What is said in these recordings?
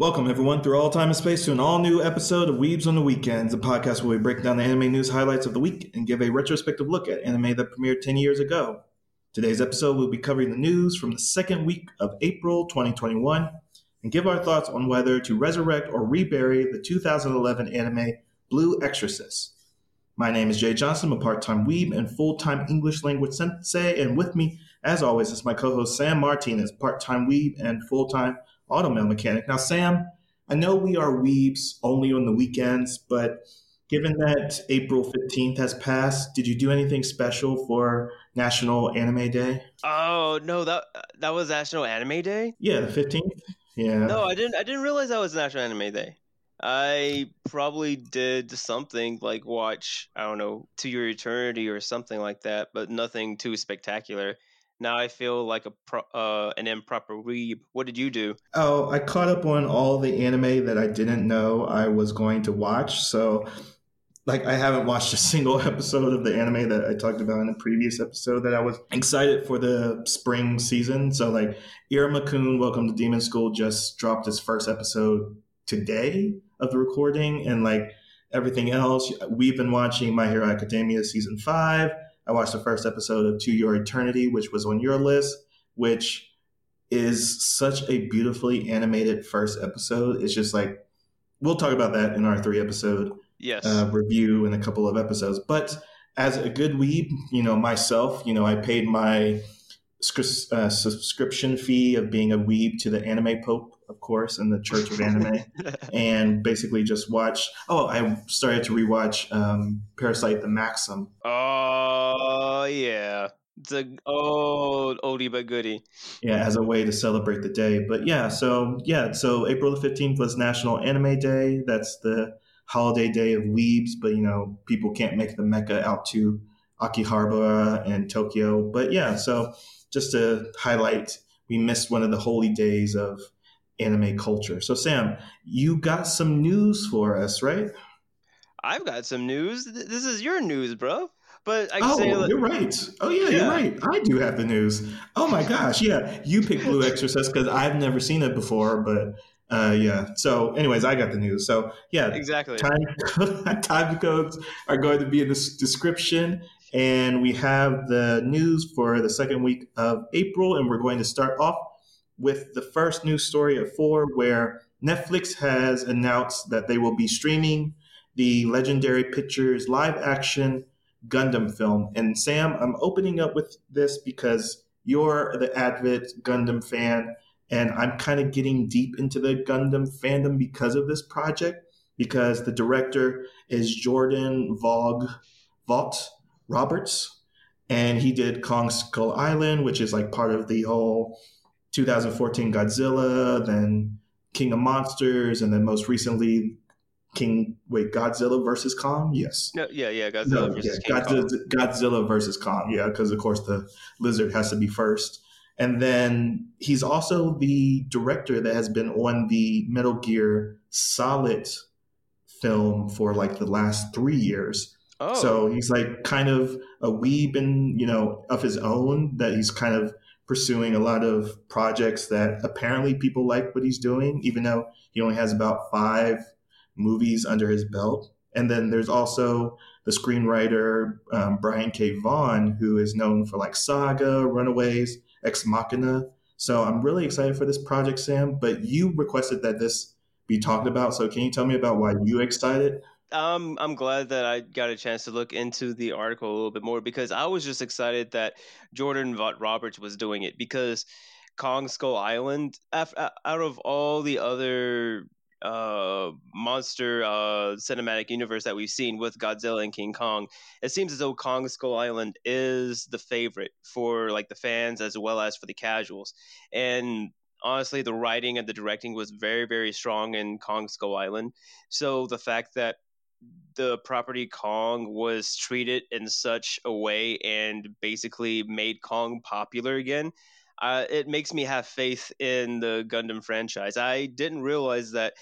Welcome, everyone, through all time and space to an all new episode of Weebs on the Weekends, a podcast where we break down the anime news highlights of the week and give a retrospective look at anime that premiered 10 years ago. Today's episode will be covering the news from the second week of April 2021 and give our thoughts on whether to resurrect or rebury the 2011 anime Blue Exorcist. My name is Jay Johnson, I'm a part time Weeb and full time English language sensei, and with me, as always, is my co host Sam Martinez, part time Weeb and full time automail mechanic. Now, Sam, I know we are weebs only on the weekends, but given that April 15th has passed, did you do anything special for National Anime Day? Oh, no, that that was National Anime Day? Yeah, the 15th. Yeah. No, I didn't I didn't realize that was National Anime Day. I probably did something like watch, I don't know, To Your Eternity or something like that, but nothing too spectacular. Now I feel like a pro, uh, an improper weeb. What did you do? Oh, I caught up on all the anime that I didn't know I was going to watch. So, like, I haven't watched a single episode of the anime that I talked about in a previous episode that I was excited for the spring season. So, like, Iruma-kun, Welcome to Demon School just dropped its first episode today of the recording. And, like, everything else, we've been watching My Hero Academia season five. I watched the first episode of To Your Eternity, which was on your list, which is such a beautifully animated first episode. It's just like we'll talk about that in our three episode yes. uh, review in a couple of episodes. But as a good weeb, you know myself, you know I paid my uh, subscription fee of being a weeb to the Anime Pope, of course, in the Church of Anime, and basically just watch. Oh, I started to rewatch um, Parasyte: The Maxim. Oh yeah, the old oldie but goodie. Yeah, as a way to celebrate the day. But yeah, so yeah, so April the fifteenth was National Anime Day. That's the holiday day of weebs, but you know people can't make the mecca out to Akihabara and Tokyo. But yeah, so just to highlight, we missed one of the holy days of anime culture. So, Sam, you got some news for us, right? I've got some news. This is your news, bro. But I can oh, say you're right. Oh yeah, yeah, you're right. I do have the news. Oh my gosh, yeah, you picked Blue Exorcist because I've never seen it before, but uh, yeah. So, anyways, I got the news. So, yeah, exactly. Time, time codes are going to be in the description, and we have the news for the second week of April, and we're going to start off with the first news story of four, where Netflix has announced that they will be streaming the Legendary Pictures live action Gundam film. And Sam, I'm opening up with this because you're the avid Gundam fan, and I'm kind of getting deep into the Gundam fandom because of this project. Because the director is Jordan Vogt, Vogt, Roberts, and he did Kong Skull Island, which is like part of the whole 2014 Godzilla, then King of Monsters, and then most recently King wait Godzilla versus Kong. Yes. No, yeah, yeah, Godzilla no, versus yeah, Godzilla, Godzilla, versus Kong. Yeah, because of course the lizard has to be first. And then he's also the director that has been on the Metal Gear Solid film for like the last three years. Oh. So he's like kind of a weeb and you know of his own that he's kind of pursuing a lot of projects that apparently people like what he's doing, even though he only has about five movies under his belt. And then there's also the screenwriter um, Brian K. Vaughan, who is known for like Saga, Runaways, Ex Machina. So I'm really excited for this project, Sam. But you requested that this be talked about. So can you tell me about why you excited? Um, I'm glad that I got a chance to look into the article a little bit more because I was just excited that Jordan Roberts was doing it because Kong Skull Island, out of all the other uh, monster uh, cinematic universe that we've seen with Godzilla and King Kong, it seems as though Kong Skull Island is the favorite for like the fans as well as for the casuals. And honestly, the writing and the directing was very, very strong in Kong Skull Island. So the fact that the property Kong was treated in such a way and basically made Kong popular again, uh, it makes me have faith in the Gundam franchise. I didn't realize that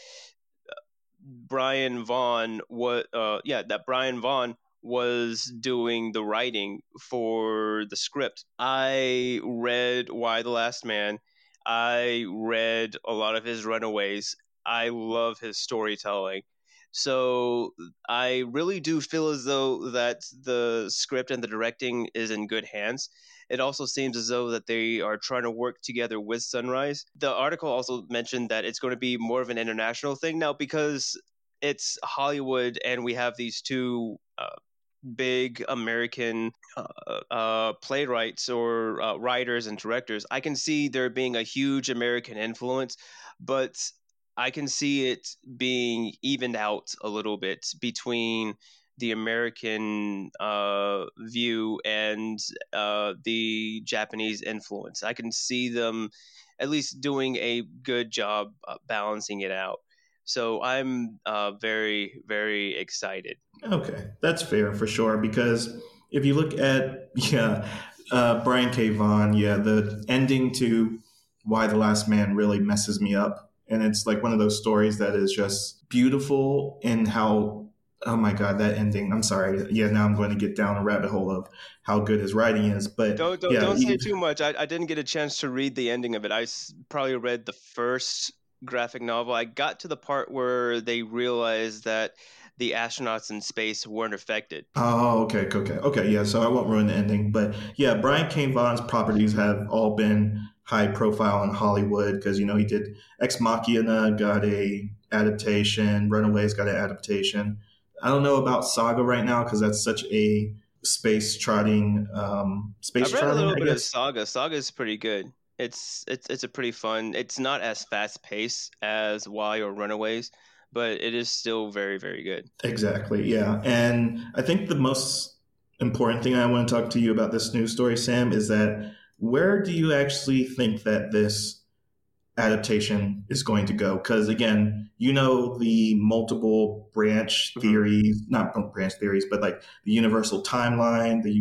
uh, Brian Vaughan what uh, yeah that Brian Vaughan was doing the writing for the script. I read Y: The Last Man. I read a lot of his Runaways. I love his storytelling. So I really do feel as though that the script and the directing is in good hands. It also seems as though that they are trying to work together with Sunrise. The article also mentioned that it's going to be more of an international thing now because it's Hollywood and we have these two uh, big American uh, uh, playwrights or uh, writers and directors. I can see there being a huge American influence, but I can see it being evened out a little bit between the American uh, view and uh, the Japanese influence. I can see them at least doing a good job uh, balancing it out. So I'm uh, very, very excited. Okay, that's fair for sure. Because if you look at yeah, uh, Brian K. Vaughan, yeah, the ending to Y: The Last Man really messes me up, and it's like one of those stories that is just beautiful in how. Oh my god, that ending! I'm sorry. Yeah, now I'm going to get down a rabbit hole of how good his writing is. But don't don't, yeah, don't say too much. I, I didn't get a chance to read the ending of it I probably read the first graphic novel. I got to the part where they realized that the astronauts in space weren't affected. Oh, okay, okay, okay. Yeah, so I won't ruin the ending, but yeah, Brian K. Vaughan's properties have all been high profile in Hollywood because you know he did Ex Machina, got a adaptation, Runaways got an adaptation. I don't know about Saga right now because that's such a space trotting um space I read trotting, a little I bit of. Saga. Saga is pretty good. It's it's it's a pretty fun. It's not as fast paced as Y or Runaways, but it is still very very good. Exactly, yeah. And I think the most important thing I want to talk to you about this news story, Sam, is that where do you actually think that this adaptation is going to go? Because again, you know the multiple branch Mhm. theories, not branch theories, but like the universal timeline, the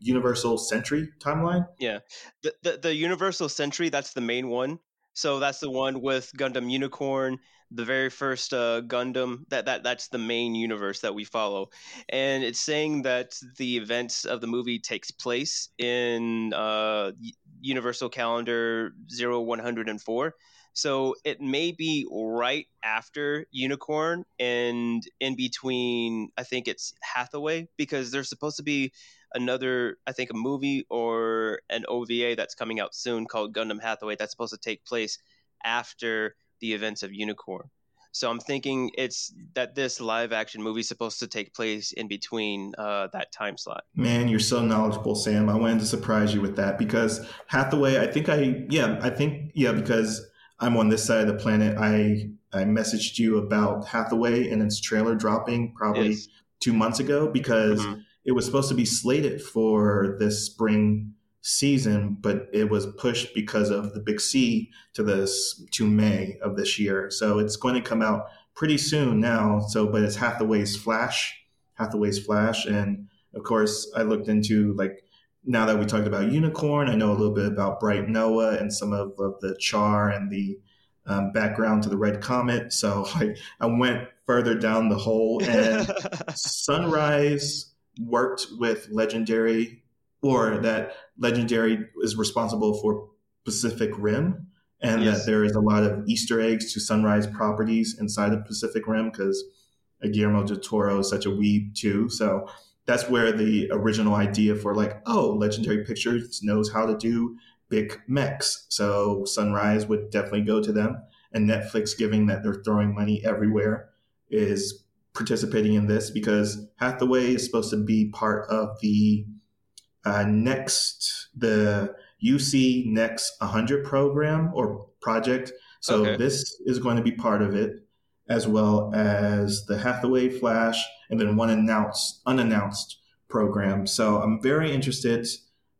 universal century timeline. Yeah, the, the the Universal Century. That's the main one. So that's the one with Gundam Unicorn, the very first uh, Gundam. That that that's the main universe that we follow, and it's saying that the events of the movie takes place in uh, Universal Calendar zero one hundred and four. So it may be right after Unicorn and in between. I think it's Hathaway because there's supposed to be another, I think, a movie or an OVA that's coming out soon called Gundam Hathaway that's supposed to take place after the events of Unicorn. So I'm thinking it's that this live action movie is supposed to take place in between uh, that time slot. Man, you're so knowledgeable, Sam. I wanted to surprise you with that because Hathaway, I think I, yeah, I think, yeah, because I'm on this side of the planet. I, I messaged you about Hathaway and its trailer dropping probably Yes. two months ago because Mhm. it was supposed to be slated for this spring season, but it was pushed because of the big C to this to May of this year. So it's going to come out pretty soon now. So, but it's Hathaway's Flash, Hathaway's Flash, and of course I looked into like now that we talked about Unicorn, I know a little bit about Bright Noa and some of, of the char and the um, background to the Red Comet. So I, I went further down the hole and Sunrise worked with Legendary, or that Legendary is responsible for Pacific Rim, and Yes. that there is a lot of Easter eggs to Sunrise properties inside of Pacific Rim because Guillermo del Toro is such a weeb too. So that's where the original idea for like, oh, Legendary Pictures knows how to do big mechs, so Sunrise would definitely go to them. And Netflix, giving that they're throwing money everywhere, is participating in this because Hathaway is supposed to be part of the uh, next the UC Next 100 program or project. So Okay. this is going to be part of it, as well as the Hathaway Flash, and then one announced unannounced program. So I'm very interested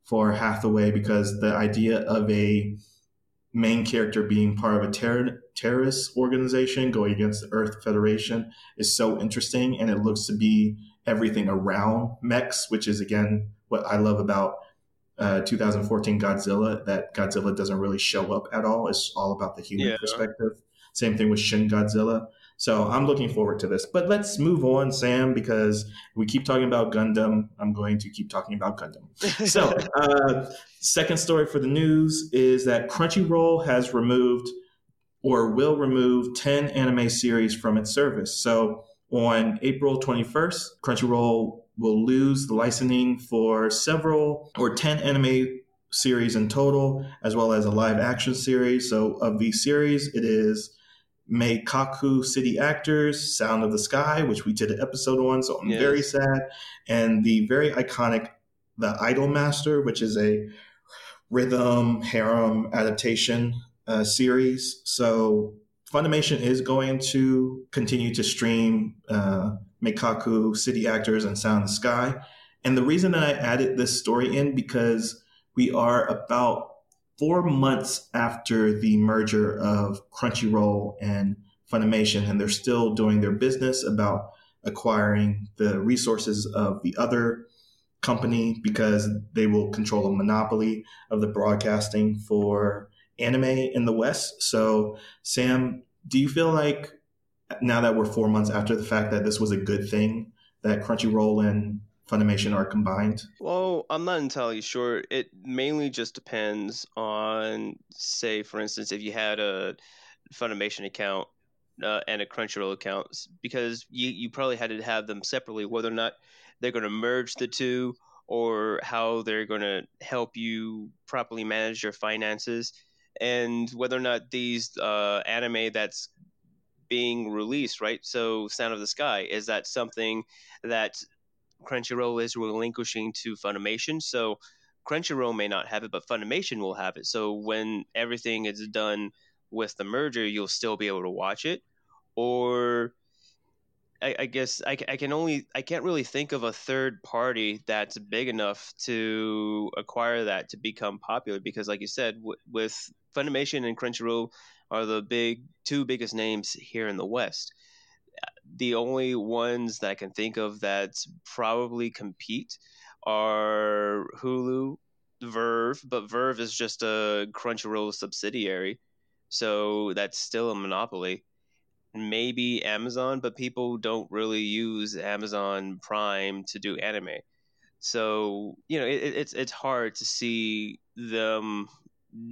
for Hathaway because the idea of a main character being part of a terror, terrorist organization going against the Earth Federation is so interesting, and it looks to be everything around mechs, which is again what I love about uh, 2014 Godzilla. That Godzilla doesn't really show up at all; it's all about the human Yeah. perspective. Same thing with Shin Godzilla. So I'm looking forward to this. But let's move on, Sam, because we keep talking about Gundam. I'm going to keep talking about Gundam. So, uh, second story for the news is that Crunchyroll has removed or will remove 10 anime series from its service. So on April 21st, Crunchyroll will lose the licensing for several or 10 anime series in total, as well as a live action series. So of these series, it is Mekakucity Actors, Sound of the Sky, which we did an episode on, so I'm yes. very sad. And the very iconic The Idolmaster, which is a rhythm harem adaptation uh, series. So Funimation is going to continue to stream uh, Mekakucity Actors and Sound the Sky. And the reason that I added this story in because we are about four months after the merger of Crunchyroll and Funimation, and they're still doing their business about acquiring the resources of the other company because they will control a monopoly of the broadcasting for anime in the West. So, Sam, do you feel like now that we're four months after the fact that this was a good thing that Crunchyroll and Funimation are combined? Well, I'm not entirely sure. It mainly just depends on, say, for instance, if you had a Funimation account uh, and a Crunchyroll account, because you, you probably had to have them separately, whether or not they're going to merge the two or how they're going to help you properly manage your finances and whether or not these uh, anime that's being released, right? So, Sound of the Sky, is that something that Crunchyroll is relinquishing to Funimation. So Crunchyroll may not have it, but Funimation will have it. So when everything is done with the merger, you'll still be able to watch it. Or I, I guess I, I, can only I can't really think of a third party that's big enough to acquire that to become popular because, like you said, w- with Funimation and Crunchyroll are the big two biggest names here in the West the only ones that I can think of that probably compete are Hulu, VRV, but VRV is just a Crunchyroll subsidiary, so that's still a monopoly. Maybe Amazon, but people don't really use Amazon Prime to do anime. So you know, it, it's it's hard to see them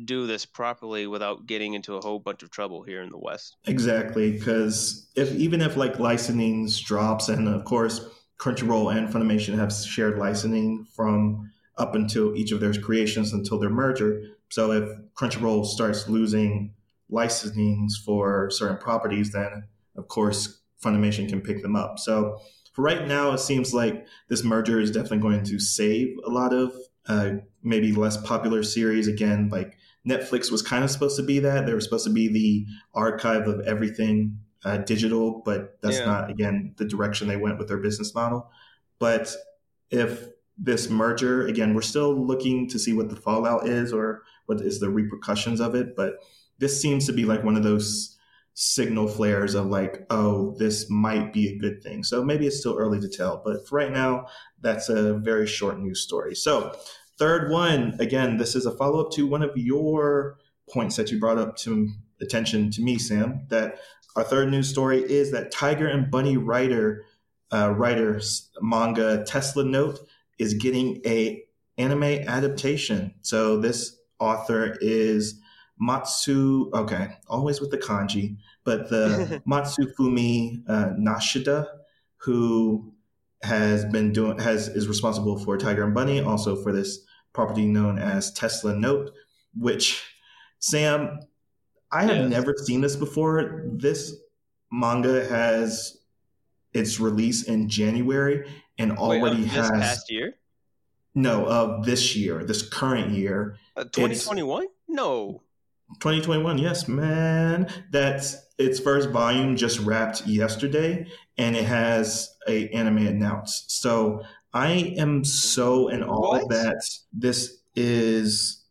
do this properly without getting into a whole bunch of trouble here in the West. Exactly, because if even if like licensing drops, and of course Crunchyroll and Funimation have shared licensing from up until each of their creations until their merger. So if Crunchyroll starts losing licensings for certain properties, then of course Funimation can pick them up. So for right now, it seems like this merger is definitely going to save a lot of uh, maybe less popular series. Again, like Netflix was kind of supposed to be that. They were supposed to be the archive of everything uh, digital, but that's yeah. not, again, the direction they went with their business model. But if this merger, again, we're still looking to see what the fallout is or what is the repercussions of it. But this seems to be like one of those signal flares of like, oh, this might be a good thing. So maybe it's still early to tell. But for right now, that's a very short news story. So Third one, again, this is a follow up to one of your points that you brought up to attention to me, Sam. That our third news story is that Tiger and Bunny writer uh, writer's manga Tesla Note is getting a anime adaptation. So this author is Matsu. Okay, always with the kanji, but the Matsufumi uh, Nishida, who has been doing has is responsible for Tiger and Bunny, also for this property known as Tesla Note, which Sam, I have yes. never seen this before. This manga has its release in January and already Wait, has This past year. No, of this year, this current year. Uh, 2021? No. 2021, yes, man. That's its first volume just wrapped yesterday, and it has a anime announced. So I am so in awe what? that this is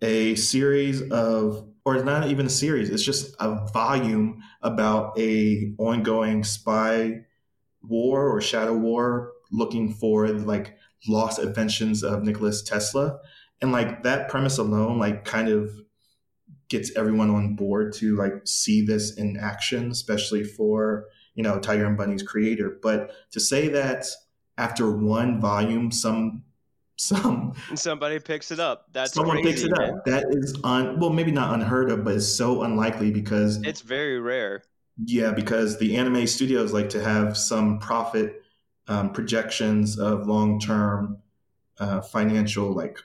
a series of or it's not even a series it's just a volume about a ongoing spy war or shadow war looking for like lost inventions of Nicholas Tesla and like that premise alone like kind of gets everyone on board to like see this in action especially for you know Tiger and Bunny's creator but to say that after one volume, some some somebody picks it up. That's someone crazy, picks it man. up. That is un well, maybe not unheard of, but it's so unlikely because It's very rare. yeah, because the anime studios like to have some profit um, projections of long term uh, financial like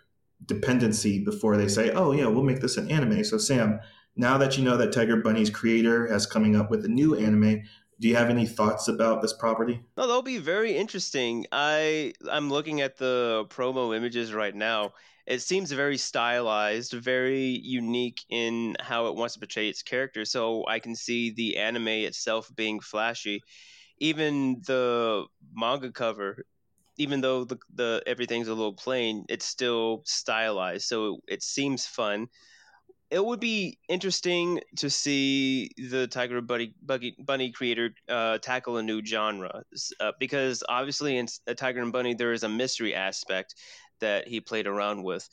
dependency before they say, oh yeah, we'll make this an anime. So Sam, now that you know that Tiger Bunny's creator has coming up with a new anime, do you have any thoughts about this property? No, that'll be very interesting. I I'm looking at the promo images right now. It seems very stylized, very unique in how it wants to portray its character. So I can see the anime itself being flashy. Even the manga cover, even though the the everything's a little plain, it's still stylized. So it seems fun it would be interesting to see the Tiger Bunny, Buggy, Bunny creator uh, tackle a new genre uh, because obviously in uh, Tiger and Bunny there is a mystery aspect that he played around with.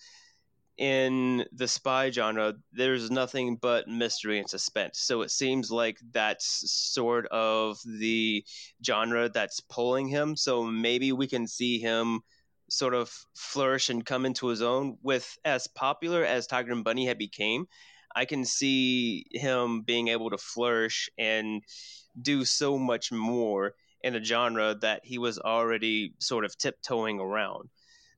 In the spy genre, there's nothing but mystery and suspense. So it seems like that's sort of the genre that's pulling him. So maybe we can see him sort of flourish and come into his own with as popular as Tiger and Bunny had became. I can see him being able to flourish and do so much more in a genre that he was already sort of tiptoeing around.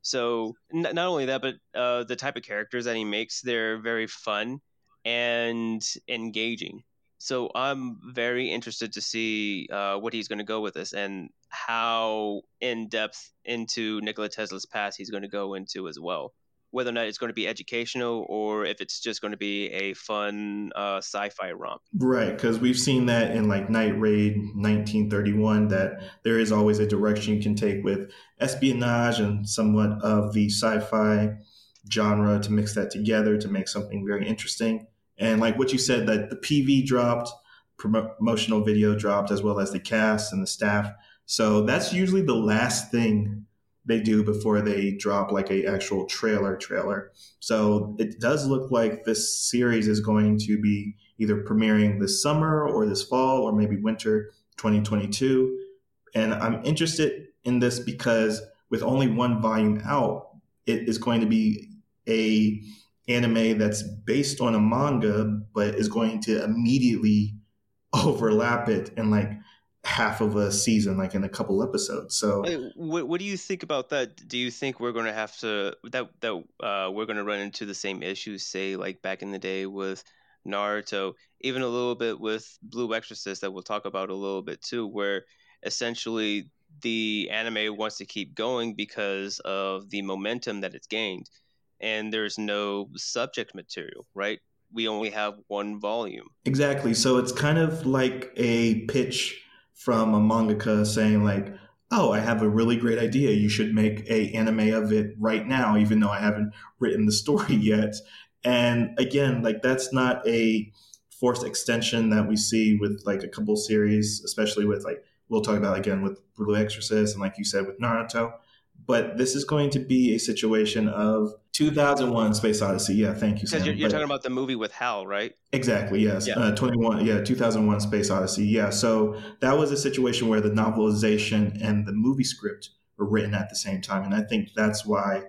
So n- not only that, but uh, the type of characters that he makes, they're very fun and engaging. So I'm very interested to see uh, what he's going to go with this and how in depth into Nikola Tesla's past he's going to go into as well. Whether or not it's going to be educational or if it's just going to be a fun uh, sci-fi romp. Right, because we've seen that in like Night Raid 1931 that there is always a direction you can take with espionage and somewhat of the sci-fi genre to mix that together to make something very interesting. And like what you said, that the PV dropped, promotional video dropped, as well as the cast and the staff. So that's usually the last thing they do before they drop like a actual trailer trailer. So it does look like this series is going to be either premiering this summer or this fall or maybe winter 2022. And I'm interested in this because with only one volume out, it is going to be a anime that's based on a manga but is going to immediately overlap it in like half of a season like in a couple episodes. So what, what do you think about that? Do you think we're going to have to that that uh, we're going to run into the same issues say like back in the day with naruto even a little bit with blue exorcist that we'll talk about a little bit too where essentially the anime wants to keep going because of the momentum that it's gained and there's no subject material, right? We only have one volume. Exactly. So it's kind of like a pitch from a mangaka saying like, "Oh, I have a really great idea. You should make a anime of it right now, even though I haven't written the story yet." And again, like that's not a forced extension that we see with like a couple series, especially with like we'll talk about again with Blue Exorcist and like you said with Naruto. But this is going to be a situation of 2001 Space Odyssey. Yeah, thank you. Because you're, you're talking about the movie with Hal, right? Exactly. Yes. Yeah. Uh, 21. Yeah. 2001 Space Odyssey. Yeah. So that was a situation where the novelization and the movie script were written at the same time, and I think that's why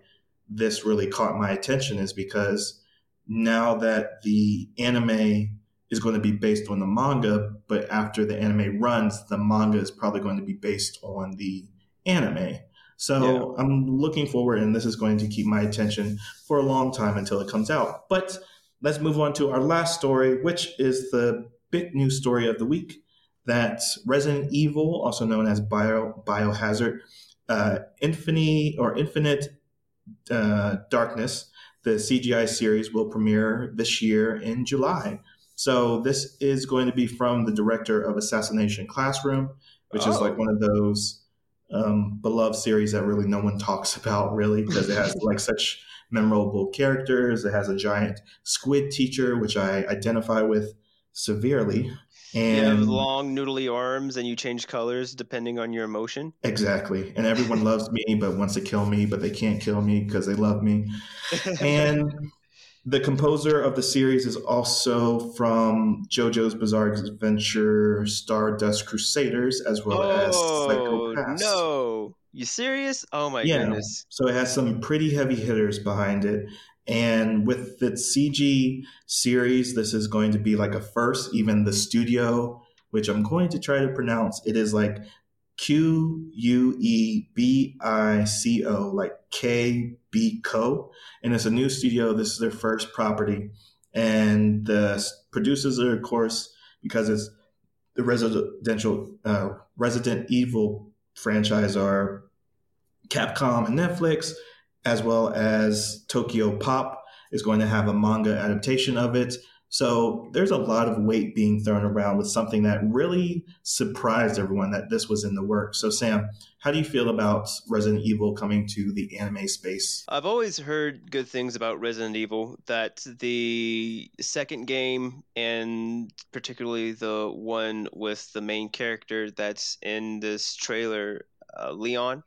this really caught my attention is because now that the anime is going to be based on the manga, but after the anime runs, the manga is probably going to be based on the anime. So yeah. I'm looking forward, and this is going to keep my attention for a long time until it comes out. But let's move on to our last story, which is the big news story of the week that Resident Evil, also known as Bio, Biohazard, uh, Infinity or Infinite uh, Darkness, the CGI series will premiere this year in July. So this is going to be from the director of Assassination Classroom, which oh. is like one of those um, beloved series that really no one talks about really because it has like such memorable characters. It has a giant squid teacher, which I identify with severely. And you have long noodly arms and you change colors depending on your emotion. Exactly. And everyone loves me but wants to kill me, but they can't kill me because they love me. and the composer of the series is also from JoJo's Bizarre Adventure, Stardust Crusaders, as well oh, as Psycho Pass. No, You serious? Oh my yeah. goodness. So it has some pretty heavy hitters behind it. And with the CG series, this is going to be like a first. Even the studio, which I'm going to try to pronounce, it is like Q U E B I C O, like K B Co. And it's a new studio. This is their first property. And the producers are, of course, because it's the residential uh, Resident Evil franchise are Capcom and Netflix as well as Tokyopop is going to have a manga adaptation of it. So there's a lot of weight being thrown around with something that really surprised everyone that this was in the works. So Sam, how do you feel about Resident Evil coming to the anime space? I've always heard good things about Resident Evil that the second game and particularly the one with the main character that's in this trailer uh, Leon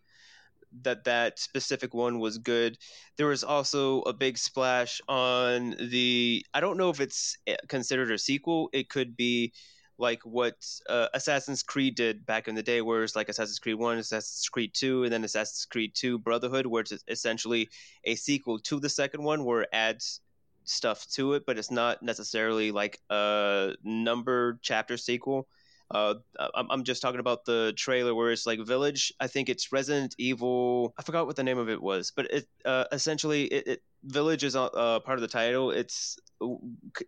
that that specific one was good. There was also a big splash on the. I don't know if it's eh, considered a sequel. It could be like what uh, Assassin's Creed did back in the day, where it's like Assassin's Creed One, Assassin's Creed Two, and then Assassin's Creed Two Brotherhood, where it's essentially a sequel to the second one, where it adds stuff to it, but it's not necessarily like a numbered chapter sequel. Uh, I'm just talking about the trailer where it's like Village. I think it's Resident Evil. I forgot what the name of it was, but it uh, essentially it, it, Village is uh, part of the title. It's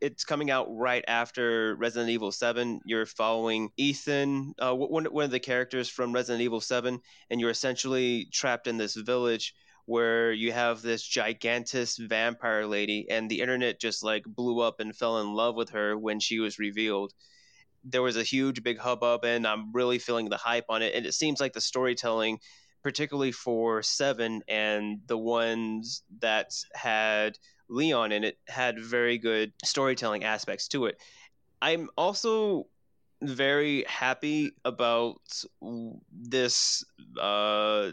it's coming out right after Resident Evil Seven. You're following Ethan, uh, one one of the characters from Resident Evil Seven, and you're essentially trapped in this village where you have this gigantic vampire lady, and the internet just like blew up and fell in love with her when she was revealed there was a huge big hubbub and i'm really feeling the hype on it and it seems like the storytelling particularly for seven and the ones that had leon in it had very good storytelling aspects to it i'm also very happy about this uh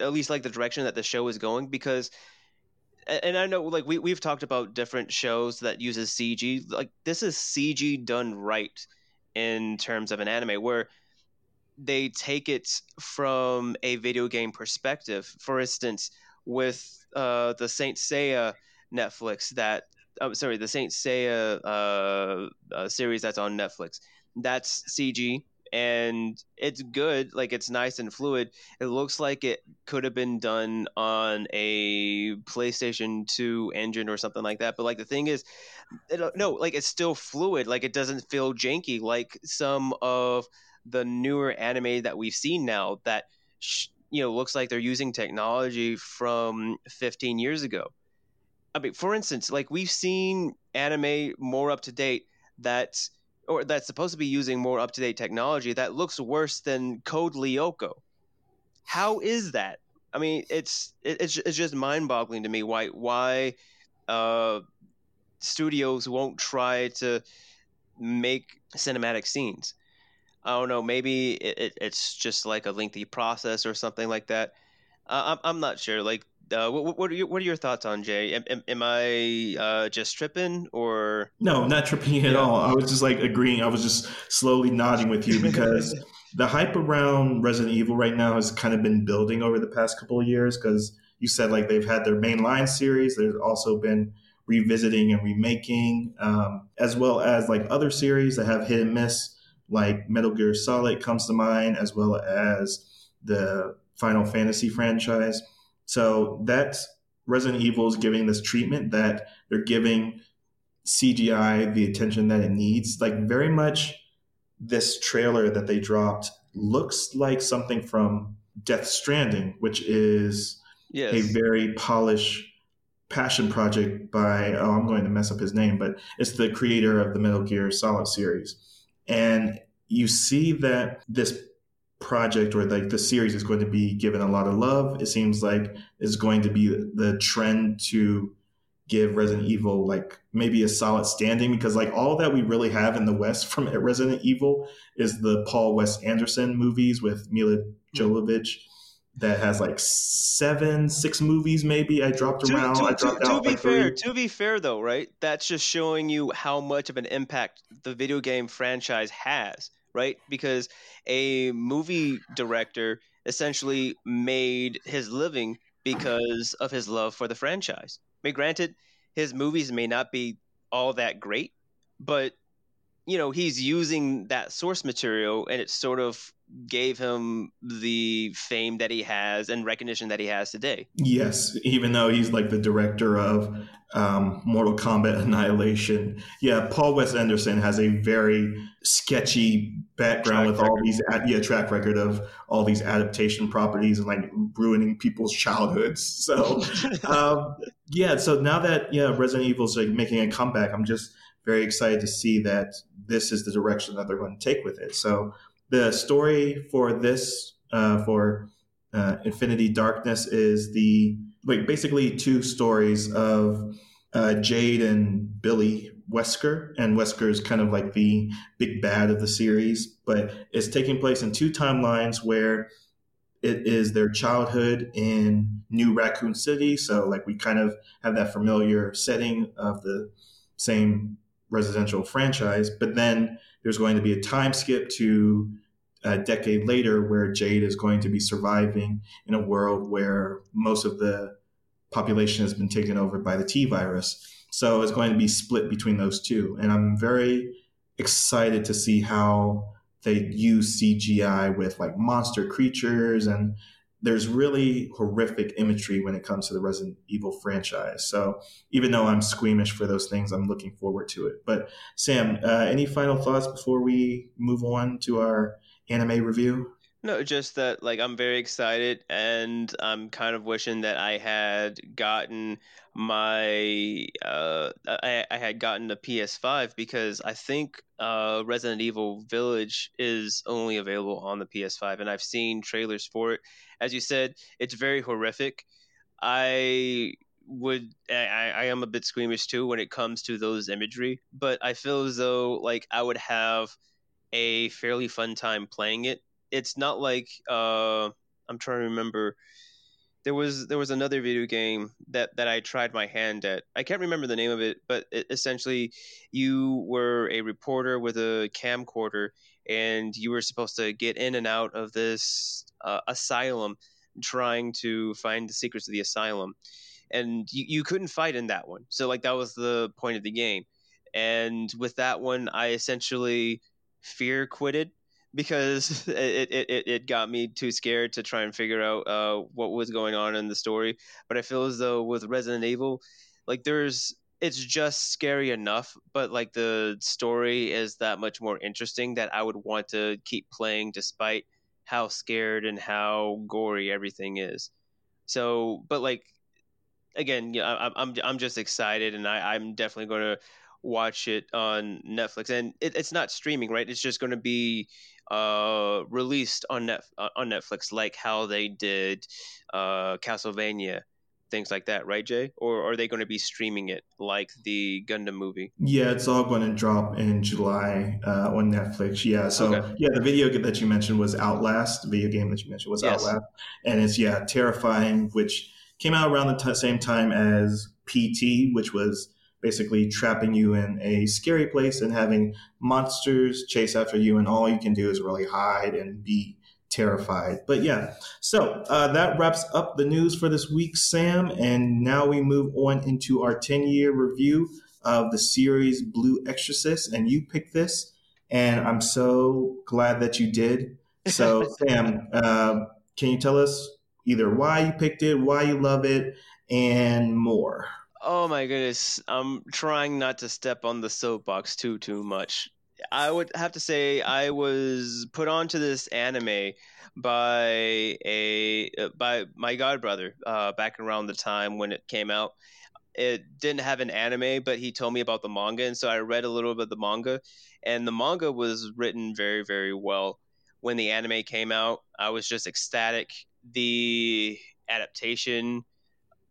at least like the direction that the show is going because and I know like we we've talked about different shows that uses CG. Like this is CG done right in terms of an anime where they take it from a video game perspective. For instance, with uh, the Saint Seiya Netflix that oh, sorry, the Saint Seiya uh, uh, series that's on Netflix. That's CG and it's good. Like it's nice and fluid. It looks like it could have been done on a PlayStation 2 engine or something like that. But like the thing is, it, uh, no, like it's still fluid. Like it doesn't feel janky like some of the newer anime that we've seen now that sh- you know looks like they're using technology from 15 years ago. I mean, for instance, like we've seen anime more up to date that's or that's supposed to be using more up to date technology that looks worse than Code Lyoko. How is that? I mean, it's it's it's just mind boggling to me why why uh, studios won't try to make cinematic scenes. I don't know. Maybe it, it, it's just like a lengthy process or something like that. Uh, I'm I'm not sure. Like uh, what, what, are your, what are your thoughts on Jay? Am, am, am I uh, just tripping or no? Not tripping at yeah. all. I was just like agreeing. I was just slowly nodding with you because the hype around Resident Evil right now has kind of been building over the past couple of years. Because you said like they've had their mainline series. There's also been revisiting and remaking, um, as well as like other series that have hit and miss, like Metal Gear Solid comes to mind, as well as the Final Fantasy franchise. So that's Resident Evil is giving this treatment that they're giving CGI the attention that it needs. Like very much this trailer that they dropped looks like something from Death Stranding, which is yes. a very polished passion project by oh I'm going to mess up his name, but it's the creator of the Metal Gear Solid series. And you see that this project or like the series is going to be given a lot of love. It seems like is going to be the trend to give Resident Evil like maybe a solid standing because like all that we really have in the West from Resident Evil is the Paul Wes Anderson movies with Mila hmm. Jovovich that has like seven, six movies maybe. I dropped to, around. To, I dropped to, out to be like fair, three. to be fair though, right? That's just showing you how much of an impact the video game franchise has right? Because a movie director essentially made his living because of his love for the franchise. I mean, granted, his movies may not be all that great, but you know he's using that source material and it's sort of gave him the fame that he has and recognition that he has today yes even though he's like the director of um, mortal kombat annihilation yeah paul wes anderson has a very sketchy background track with record. all these yeah track record of all these adaptation properties and like ruining people's childhoods so um, yeah so now that yeah resident evil's like making a comeback i'm just very excited to see that this is the direction that they're going to take with it. So the story for this uh, for uh, Infinity Darkness is the like basically two stories of uh, Jade and Billy Wesker, and Wesker is kind of like the big bad of the series, but it's taking place in two timelines where it is their childhood in New Raccoon City. So like we kind of have that familiar setting of the same residential franchise. But then there's going to be a time skip to a decade later where Jade is going to be surviving in a world where most of the population has been taken over by the T virus. So it's going to be split between those two. And I'm very excited to see how they use CGI with like monster creatures and there's really horrific imagery when it comes to the Resident Evil franchise. So even though I'm squeamish for those things, I'm looking forward to it. But Sam, uh, any final thoughts before we move on to our anime review? No, just that like I'm very excited and I'm kind of wishing that I had gotten my uh I, I had gotten a PS5 because I think uh Resident Evil Village is only available on the PS5 and I've seen trailers for it. As you said, it's very horrific. I would I, I am a bit squeamish too when it comes to those imagery, but I feel as though like I would have a fairly fun time playing it it's not like uh, I'm trying to remember. There was there was another video game that that I tried my hand at. I can't remember the name of it, but it, essentially, you were a reporter with a camcorder, and you were supposed to get in and out of this uh, asylum, trying to find the secrets of the asylum, and you, you couldn't fight in that one. So like that was the point of the game, and with that one, I essentially fear quitted because it, it, it, got me too scared to try and figure out uh, what was going on in the story. But I feel as though with Resident Evil, like there's it's just scary enough, but like the story is that much more interesting that I would want to keep playing despite how scared and how gory everything is. So, but like again, yeah, I'm I'm just excited, and I I'm definitely going to watch it on Netflix. And it, it's not streaming, right? It's just going to be uh, released on net uh, on Netflix, like how they did uh, Castlevania, things like that, right, Jay? Or are they going to be streaming it like the Gundam movie? Yeah, it's all going to drop in July uh, on Netflix. Yeah, so okay. yeah, the video that you mentioned was Outlast. The video game that you mentioned was yes. Outlast, and it's yeah, terrifying, which came out around the t- same time as PT, which was basically trapping you in a scary place and having monsters chase after you, and all you can do is really hide and be terrified. But yeah, so uh, that wraps up the news for this week, Sam. And now we move on into our 10 year review of the series Blue Exorcist. And you picked this, and I'm so glad that you did. So, Sam, uh, can you tell us either why you picked it, why you love it, and more? Oh my goodness. I'm trying not to step on the soapbox too too much. I would have to say I was put onto this anime by a uh, by my godbrother uh, back around the time when it came out. It didn't have an anime, but he told me about the manga, and so I read a little bit of the manga, and the manga was written very very well. When the anime came out, I was just ecstatic. The adaptation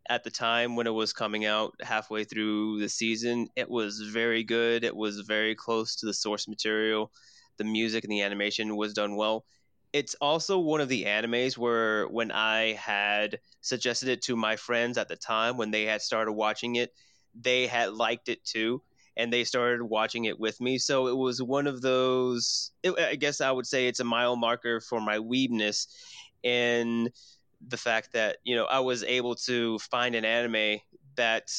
at the time when it was coming out halfway through the season. It was very good. It was very close to the source material. The music and the animation was done well. It's also one of the animes where when I had suggested it to my friends at the time when they had started watching it, they had liked it too and they started watching it with me. So it was one of those. It, I guess I would say it's a mile marker for my weebness in the fact that you know I was able to find an anime that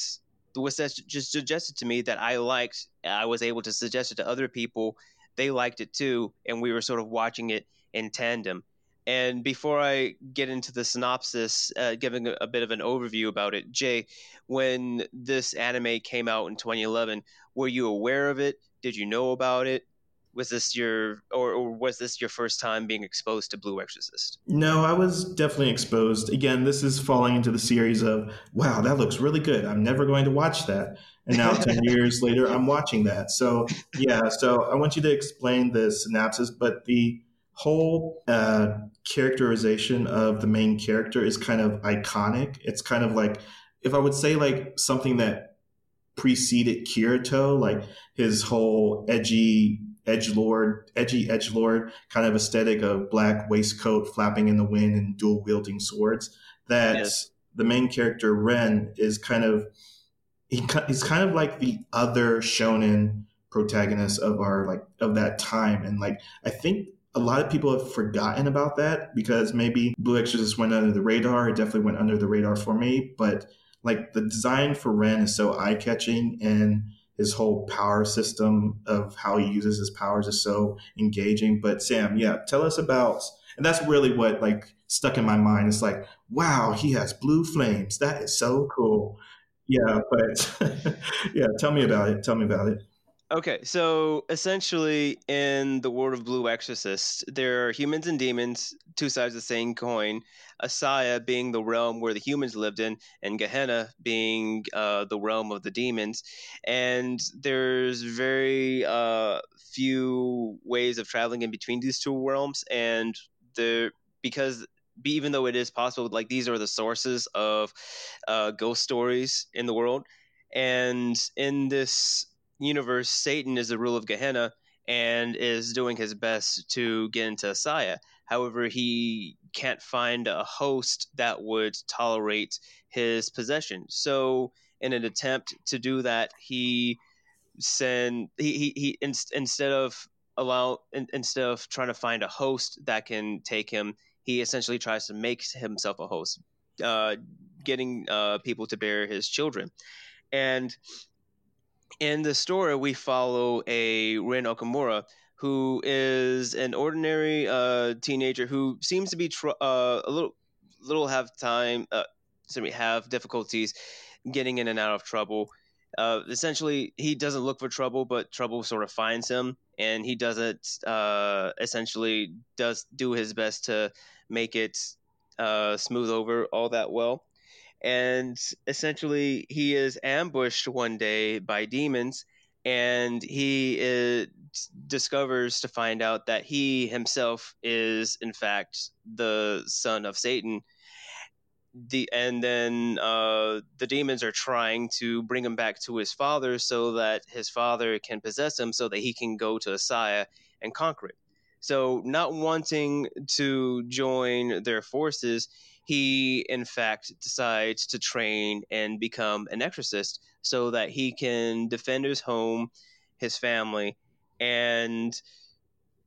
was just suggested to me that I liked. I was able to suggest it to other people. They liked it too, and we were sort of watching it in tandem. And before I get into the synopsis, uh, giving a, a, bit of an overview about it, Jay, when this anime came out in 2011, were you aware of it? Did you know about it? Was this your, or, or was this your first time being exposed to Blue Exorcist? No, I was definitely exposed. Again, this is falling into the series of, wow, that looks really good. I'm never going to watch that. And now, 10 years later, I'm watching that. So, yeah, so I want you to explain the synopsis, but the whole uh, characterization of the main character is kind of iconic. It's kind of like if I would say like something that preceded Kirito, like his whole edgy edge lord, edgy edge lord kind of aesthetic of black waistcoat flapping in the wind and dual wielding swords. That yes. the main character Ren is kind of he, he's kind of like the other shonen protagonist of our like of that time and like I think a lot of people have forgotten about that because maybe Blue Exorcist went under the radar. It definitely went under the radar for me, but like the design for Ren is so eye catching and his whole power system of how he uses his powers is so engaging. But Sam, yeah, tell us about, and that's really what like stuck in my mind. It's like, wow, he has blue flames. That is so cool. Yeah, but yeah, tell me about it. Tell me about it. Okay, so essentially, in the world of Blue Exorcist, there are humans and demons, two sides of the same coin. Assiah being the realm where the humans lived in, and Gehenna being uh, the realm of the demons. And there's very uh, few ways of traveling in between these two realms, and the because even though it is possible, like these are the sources of uh, ghost stories in the world, and in this universe, Satan is the rule of Gehenna and is doing his best to get into Assiah. However, he can't find a host that would tolerate his possession. So, in an attempt to do that, he send he he, he in, instead of allow in, instead of trying to find a host that can take him, he essentially tries to make himself a host, uh, getting uh, people to bear his children, and in the story, we follow a Rin Okumura who is an ordinary uh, teenager who seems to be tr- uh, a little little have time uh, have difficulties getting in and out of trouble. Uh, essentially, he doesn't look for trouble, but trouble sort of finds him, and he doesn't uh, essentially does do his best to make it uh, smooth over all that well and essentially he is ambushed one day by demons and he is, discovers to find out that he himself is in fact the son of satan the and then uh, the demons are trying to bring him back to his father so that his father can possess him so that he can go to Assiah and conquer it. So, not wanting to join their forces, he in fact decides to train and become an exorcist so that he can defend his home, his family, and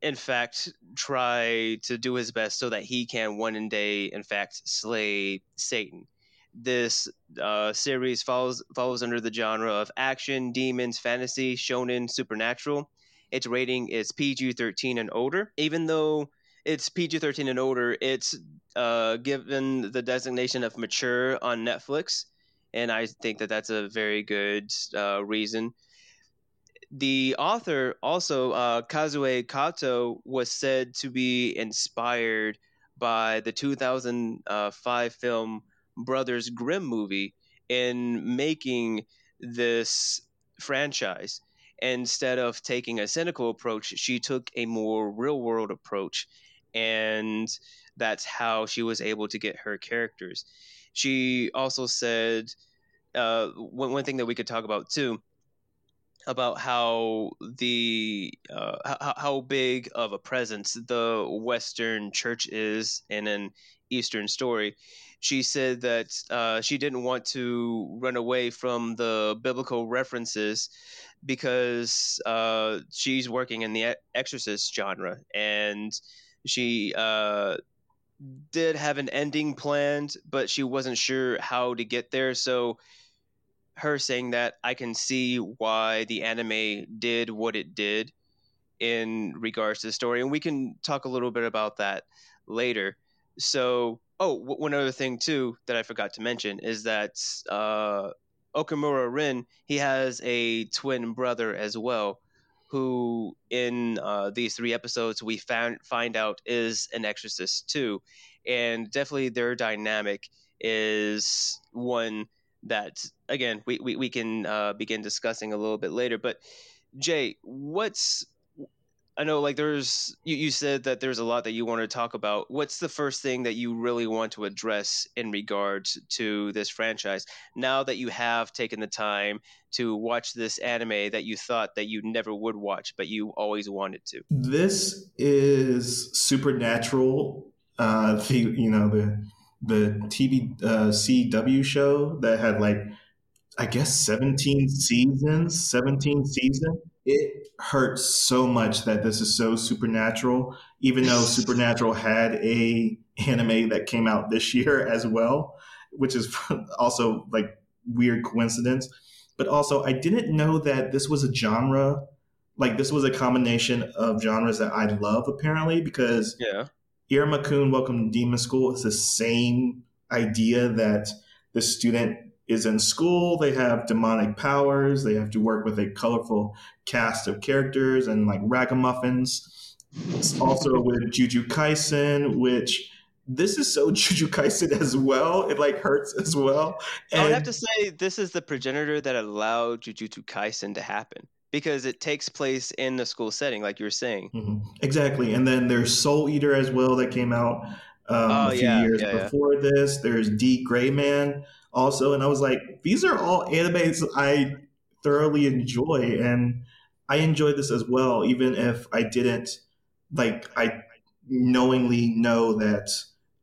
in fact try to do his best so that he can one day in fact slay Satan. This uh, series follows follows under the genre of action, demons, fantasy, shonen, supernatural. Its rating is PG 13 and older. Even though it's PG 13 and older, it's uh, given the designation of mature on Netflix, and I think that that's a very good uh, reason. The author also, uh, Kazue Kato, was said to be inspired by the 2005 film Brothers Grimm movie in making this franchise. Instead of taking a cynical approach, she took a more real world approach. And that's how she was able to get her characters. She also said uh, one, one thing that we could talk about too about how the uh, how, how big of a presence the Western Church is in an Eastern story. She said that uh, she didn't want to run away from the biblical references because uh, she's working in the Exorcist genre, and she uh, did have an ending planned, but she wasn't sure how to get there. So her saying that I can see why the anime did what it did in regards to the story, and we can talk a little bit about that later. So, oh, one other thing too that I forgot to mention is that uh, Okumura Rin he has a twin brother as well, who in uh, these three episodes we found find out is an exorcist too, and definitely their dynamic is one that again we, we, we can uh, begin discussing a little bit later. But jay what's i know like there's you, you said that there's a lot that you want to talk about what's the first thing that you really want to address in regards to this franchise now that you have taken the time to watch this anime that you thought that you never would watch but you always wanted to this is supernatural uh the you know the the TV uh, CW show that had like I guess 17 seasons, 17 seasons. It hurts so much that this is so supernatural, even though Supernatural had a anime that came out this year as well, which is also like weird coincidence. But also, I didn't know that this was a genre, like this was a combination of genres that I love apparently because yeah. Iruma-kun Welcome to Demon School is the same idea that the student is in school, they have demonic powers, they have to work with a colorful cast of characters and like ragamuffins. It's also with Juju Kaisen, which this is so Juju Kaisen as well. It like hurts as well. And I would have to say this is the progenitor that allowed Jujutsu Kaisen to happen because it takes place in the school setting, like you were saying. Mm-hmm. Exactly. And then there's Soul Eater as well that came out um, oh, a few yeah, years yeah, before yeah. this. There's D Gray Man also, and I was like, these are all animes I thoroughly enjoy, and I enjoyed this as well, even if I didn't like I knowingly know that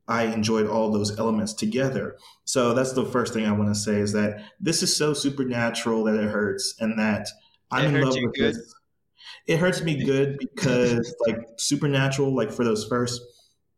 I enjoyed all those elements together. So that's the first thing I want to say is that this is so supernatural that it hurts, and that I'm in love with good? this. It hurts me good because like supernatural, like for those first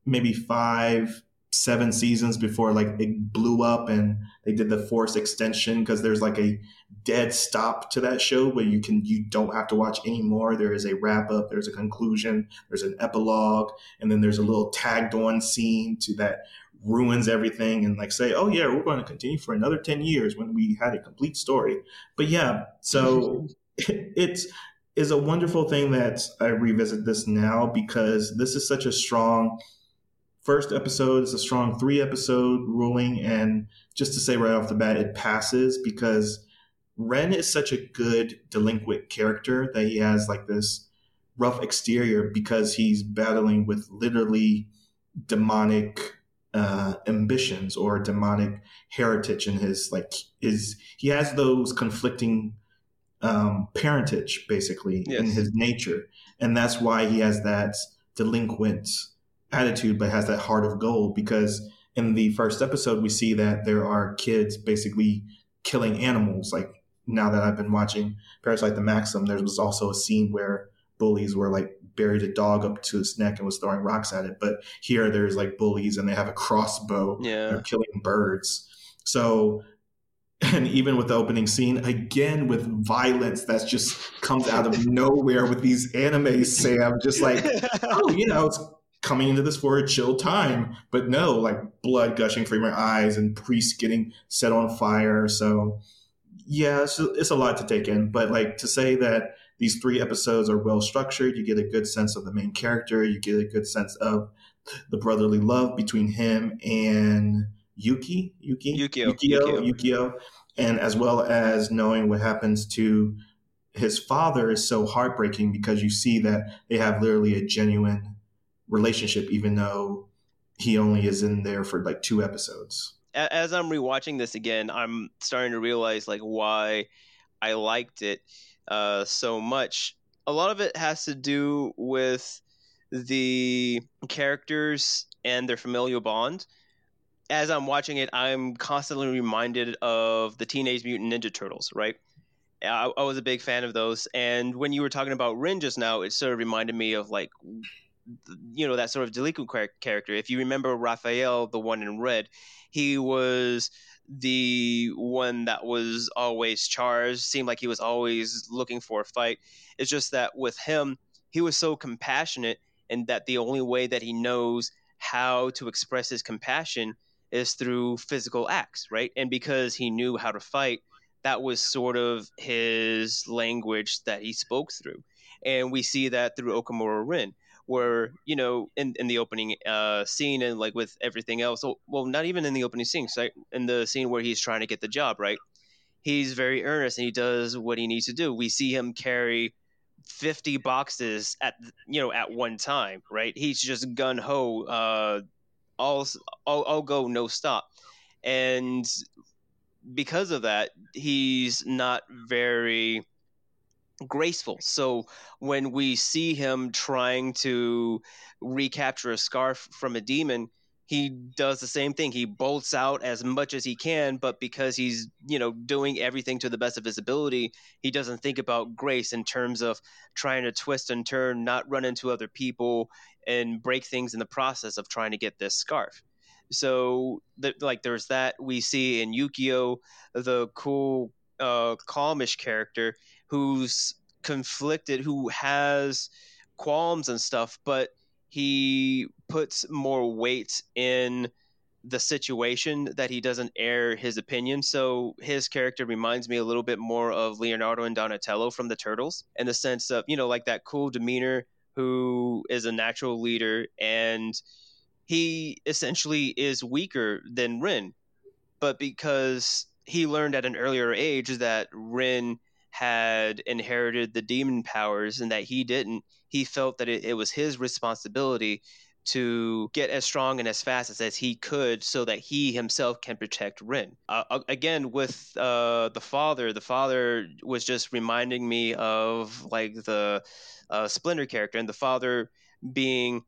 maybe five, seven seasons before like it blew up and they did the force extension because there's like a dead stop to that show where you can you don't have to watch anymore. There is a wrap up there's a conclusion there's an epilogue and then there's a little tagged on scene to that ruins everything and like say oh yeah we're going to continue for another 10 years when we had a complete story. But yeah so it's is a wonderful thing that I revisit this now because this is such a strong first episode is a strong three episode ruling. And just to say right off the bat, it passes because Ren is such a good delinquent character that he has like this rough exterior because he's battling with literally demonic uh, ambitions or demonic heritage in his like is he has those conflicting um, parentage basically yes. in his nature and that's why he has that delinquent attitude, but has that heart of gold. Because in the first episode, we see that there are kids basically killing animals. Like now that I've been watching Parasyte the Maxim, there was also a scene where bullies were like buried a dog up to its neck and was throwing rocks at it. But here there's like bullies and they have a crossbow. Yeah. They're killing birds. So and even with the opening scene, again with violence that's just comes out of nowhere with these animes, Sam. Just like, oh, you know, it's coming into this for a chill time. But no, like blood gushing from your eyes and priests getting set on fire. So yeah, it's, it's a lot to take in. But like to say that these three episodes are well structured, you get a good sense of the main character, you get a good sense of the brotherly love between him and Yuki, Yuki, Yukio, Yukio, Yukio, Yukio, and as well as knowing what happens to his father is so heartbreaking because you see that they have literally a genuine relationship, even though he only is in there for like two episodes. As I'm rewatching this again, I'm starting to realize like why I liked it uh, so much. A lot of it has to do with the characters and their familial bond. As I'm watching it, I'm constantly reminded of the Teenage Mutant Ninja Turtles, right? I, I was a big fan of those. And when you were talking about Rin just now, it sort of reminded me of like you know that sort of delinquent character. If you remember Raphael, the one in red, he was the one that was always charged. Seemed like he was always looking for a fight. It's just that with him, he was so compassionate, and that the only way that he knows how to express his compassion is through physical acts, right? And because he knew how to fight, that was sort of his language that he spoke through. And we see that through Okumura Rin, where, you know, in, in the opening uh, scene and like with everything else, well, not even in the opening scene, right? In the scene where he's trying to get the job, right? He's very earnest and he does what he needs to do. We see him carry 50 boxes at you know at one time right he's just gun ho uh all, all all go no stop and because of that, he's not very graceful. So when we see him trying to recapture a scarf from a demon, he does the same thing. He bolts out as much as he can, but because he's, you know, doing everything to the best of his ability, he doesn't think about grace in terms of trying to twist and turn, not run into other people and break things in the process of trying to get this scarf. So, the, like, there's that we see in Yukio, the cool, uh, calmish character who's conflicted, who has qualms and stuff, but he puts more weight in the situation that he doesn't air his opinion. So his character reminds me a little bit more of Leonardo and Donatello from the Turtles in the sense of, you know, like that cool demeanor who is a natural leader and he essentially is weaker than Rin. But because he learned at an earlier age that Rin had inherited the demon powers and that he didn't, he felt that it, it was his responsibility to get as strong and as fast as, as he could so that he himself can protect Rin. Uh, again, with uh, the father, the father was just reminding me of like the uh, Splinter character, and the father being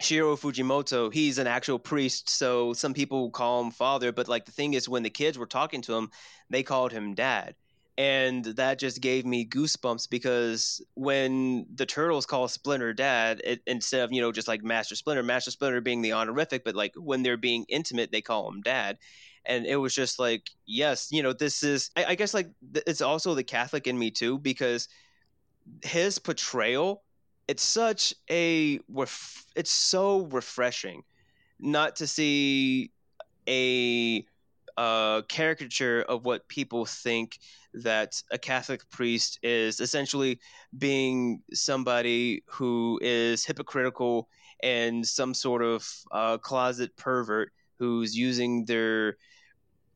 Shiro Fujimoto, he's an actual priest, so some people call him father, but like the thing is when the kids were talking to him, they called him dad. And that just gave me goosebumps because when the turtles call Splinter dad, it, instead of, you know, just like Master Splinter, Master Splinter being the honorific, but like when they're being intimate, they call him dad. And it was just like, yes, you know, this is, I, I guess like it's also the Catholic in me too, because his portrayal it's such a ref- it's so refreshing not to see a uh, caricature of what people think that a Catholic priest is essentially being somebody who is hypocritical and some sort of uh, closet pervert who's using their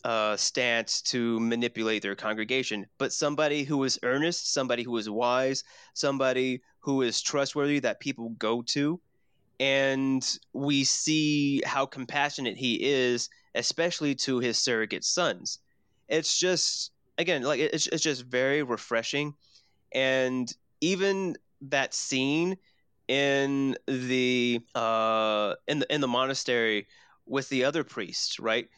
uh, stance to manipulate their congregation, but somebody who is earnest, somebody who is wise, somebody who is trustworthy that people go to. And we see how compassionate he is, especially to his surrogate sons. It's just, again, like it's, it's just very refreshing. And even that scene in the uh in the in the monastery with the other priests, right?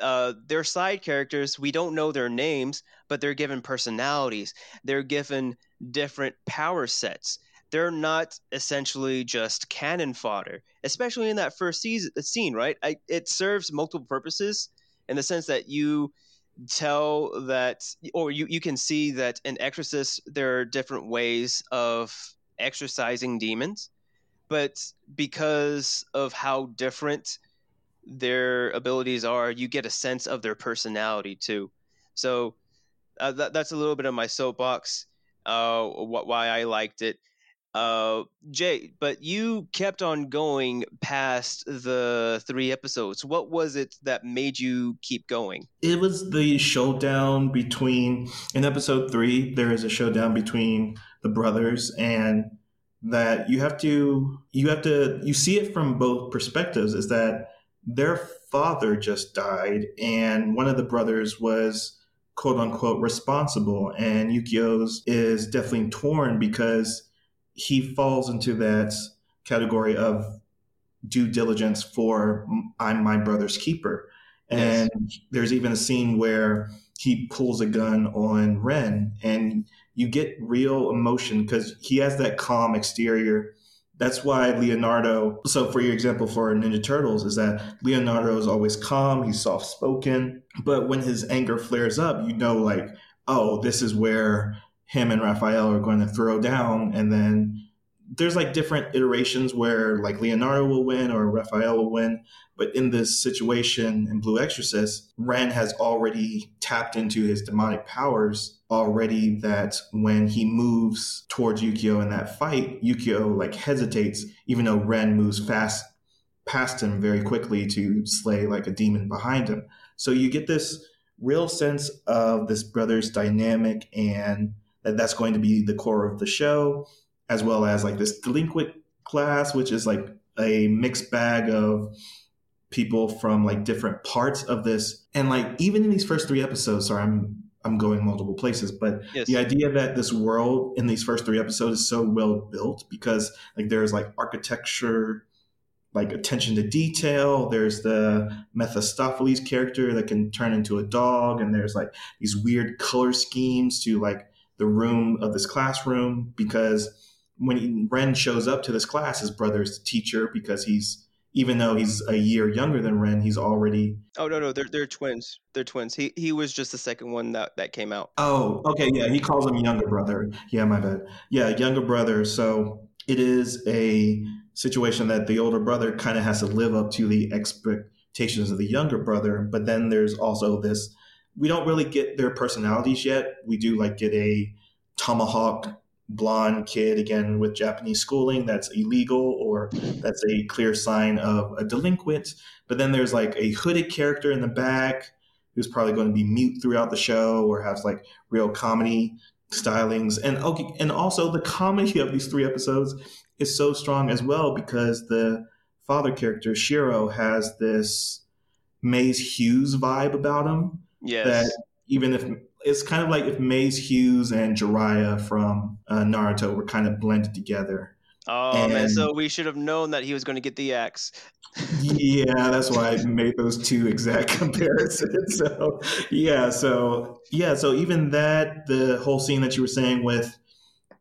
uh, they're side characters. We don't know their names, but they're given personalities. They're given different power sets. They're not essentially just cannon fodder, especially in that first season, scene, right? I, it serves multiple purposes in the sense that you tell that, or you, you can see that in Exorcist, there are different ways of exorcising demons. But because of how different their abilities are, you get a sense of their personality too. So uh, that, that's a little bit of my soapbox. Uh, what why I liked it. Uh, Jay, but you kept on going past the three episodes. What was it that made you keep going? It was the showdown between in episode three. There is a showdown between the brothers, and that you have to you have to you see it from both perspectives. Is that their father just died, and one of the brothers was quote unquote responsible. And Yukio's is definitely torn because he falls into that category of due diligence for I'm my brother's keeper. And yes. there's even a scene where he pulls a gun on Ren, and you get real emotion because he has that calm exterior that's why Leonardo. So, for your example, for Ninja Turtles, is that Leonardo is always calm, he's soft spoken, but when his anger flares up, you know, like, oh, this is where him and Raphael are going to throw down, and then there's like different iterations where like Leonardo will win or Raphael will win. But in this situation in Blue Exorcist, Ren has already tapped into his demonic powers already that when he moves towards Yukio in that fight, Yukio like hesitates, even though Ren moves fast past him very quickly to slay like a demon behind him. So you get this real sense of this brother's dynamic and that that's going to be the core of the show as well as like this delinquent class, which is like a mixed bag of people from like different parts of this. And like even in these first three episodes, sorry, I'm I'm going multiple places, but yes. the idea that this world in these first three episodes is so well built because like there's like architecture, like attention to detail. There's the Mephistopheles character that can turn into a dog, and there's like these weird color schemes to like the room of this classroom because when he, Ren shows up to this class, his brother's the teacher because he's even though he's a year younger than Ren, he's already. Oh no, no, they're they're twins. They're twins. He he was just the second one that that came out. Oh, okay, yeah. He calls him younger brother. Yeah, my bad. Yeah, younger brother. So it is a situation that the older brother kind of has to live up to the expectations of the younger brother. But then there's also this. We don't really get their personalities yet. We do like get a tomahawk blonde kid again with Japanese schooling that's illegal or that's a clear sign of a delinquent. But then there's like a hooded character in the back who's probably going to be mute throughout the show or has like real comedy stylings. And okay, and also the comedy of these three episodes is so strong as well because the father character Shiro has this Maes Hughes vibe about him. Yes. That even if it's kind of like if Maes Hughes and Jiraiya from uh, Naruto were kind of blended together. Oh and, man, so we should have known that he was going to get the axe. yeah, that's why I made those two exact comparisons. So yeah, so yeah, so even that, the whole scene that you were saying with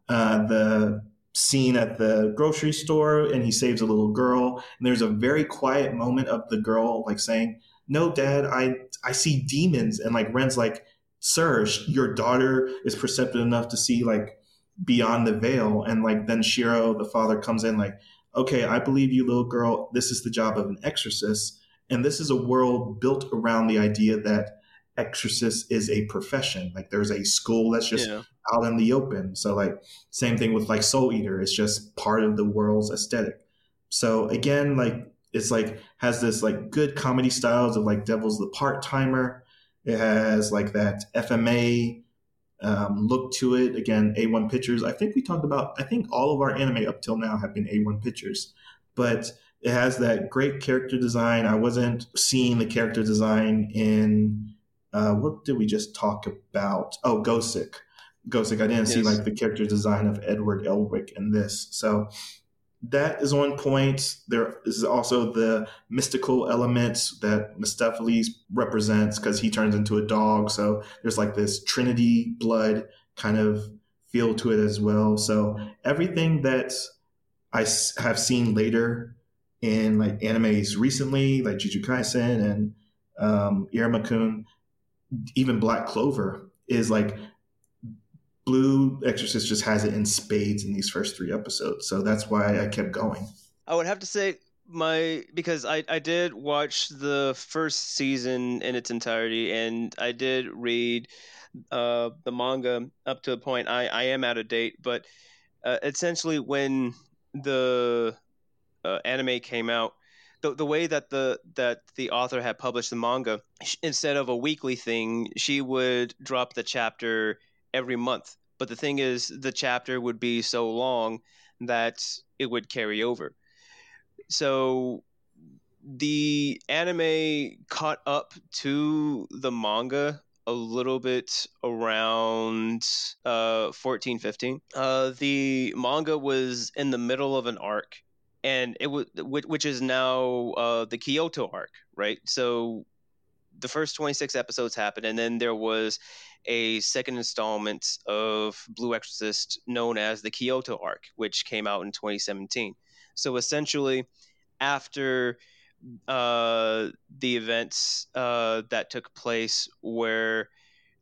uh, the scene at the grocery store, and he saves a little girl, and there's a very quiet moment of the girl like saying, "No, Dad, I I see demons," and like Ren's like sir, your daughter is perceptive enough to see like beyond the veil. And like then Shiro, the father, comes in like, okay, I believe you, little girl. This is the job of an exorcist. And this is a world built around the idea that exorcist is a profession. Like there's a school that's just yeah. out in the open. So like same thing with like Soul Eater. It's just part of the world's aesthetic. So again, like it's like has this like good comedy styles of like Devil's the part timer it has like that FMA um, look to it. Again, A1 Pictures. I think we talked about, I think all of our anime up till now have been A1 Pictures, but it has that great character design. I wasn't seeing the character design in, uh, what did we just talk about? Oh, Gosick. Gosick. I didn't yes. see like the character design of Edward Elric in this. So that is one point. There is also the mystical elements that Mephistopheles represents because he turns into a dog. So there's like this Trinity blood kind of feel to it as well. So everything that I have seen later in like animes recently, like Jujutsu Kaisen and um, Iruma-kun, even Black Clover, is like Blue Exorcist just has it in spades in these first three episodes. So that's why I kept going. I would have to say my because I, I did watch the first season in its entirety and I did read uh, the manga up to a point. I, I am out of date, but uh, essentially when the uh, anime came out, the, the way that the that the author had published the manga, instead of a weekly thing, she would drop the chapter every month. But the thing is, the chapter would be so long that it would carry over. So the anime caught up to the manga a little bit around uh 14 15 uh the manga was in the middle of an arc and it was which is now uh the kyoto arc right so the first 26 episodes happened and then there was a second installment of Blue Exorcist known as the Kyoto arc, which came out in 2017. So essentially, after uh, the events uh, that took place where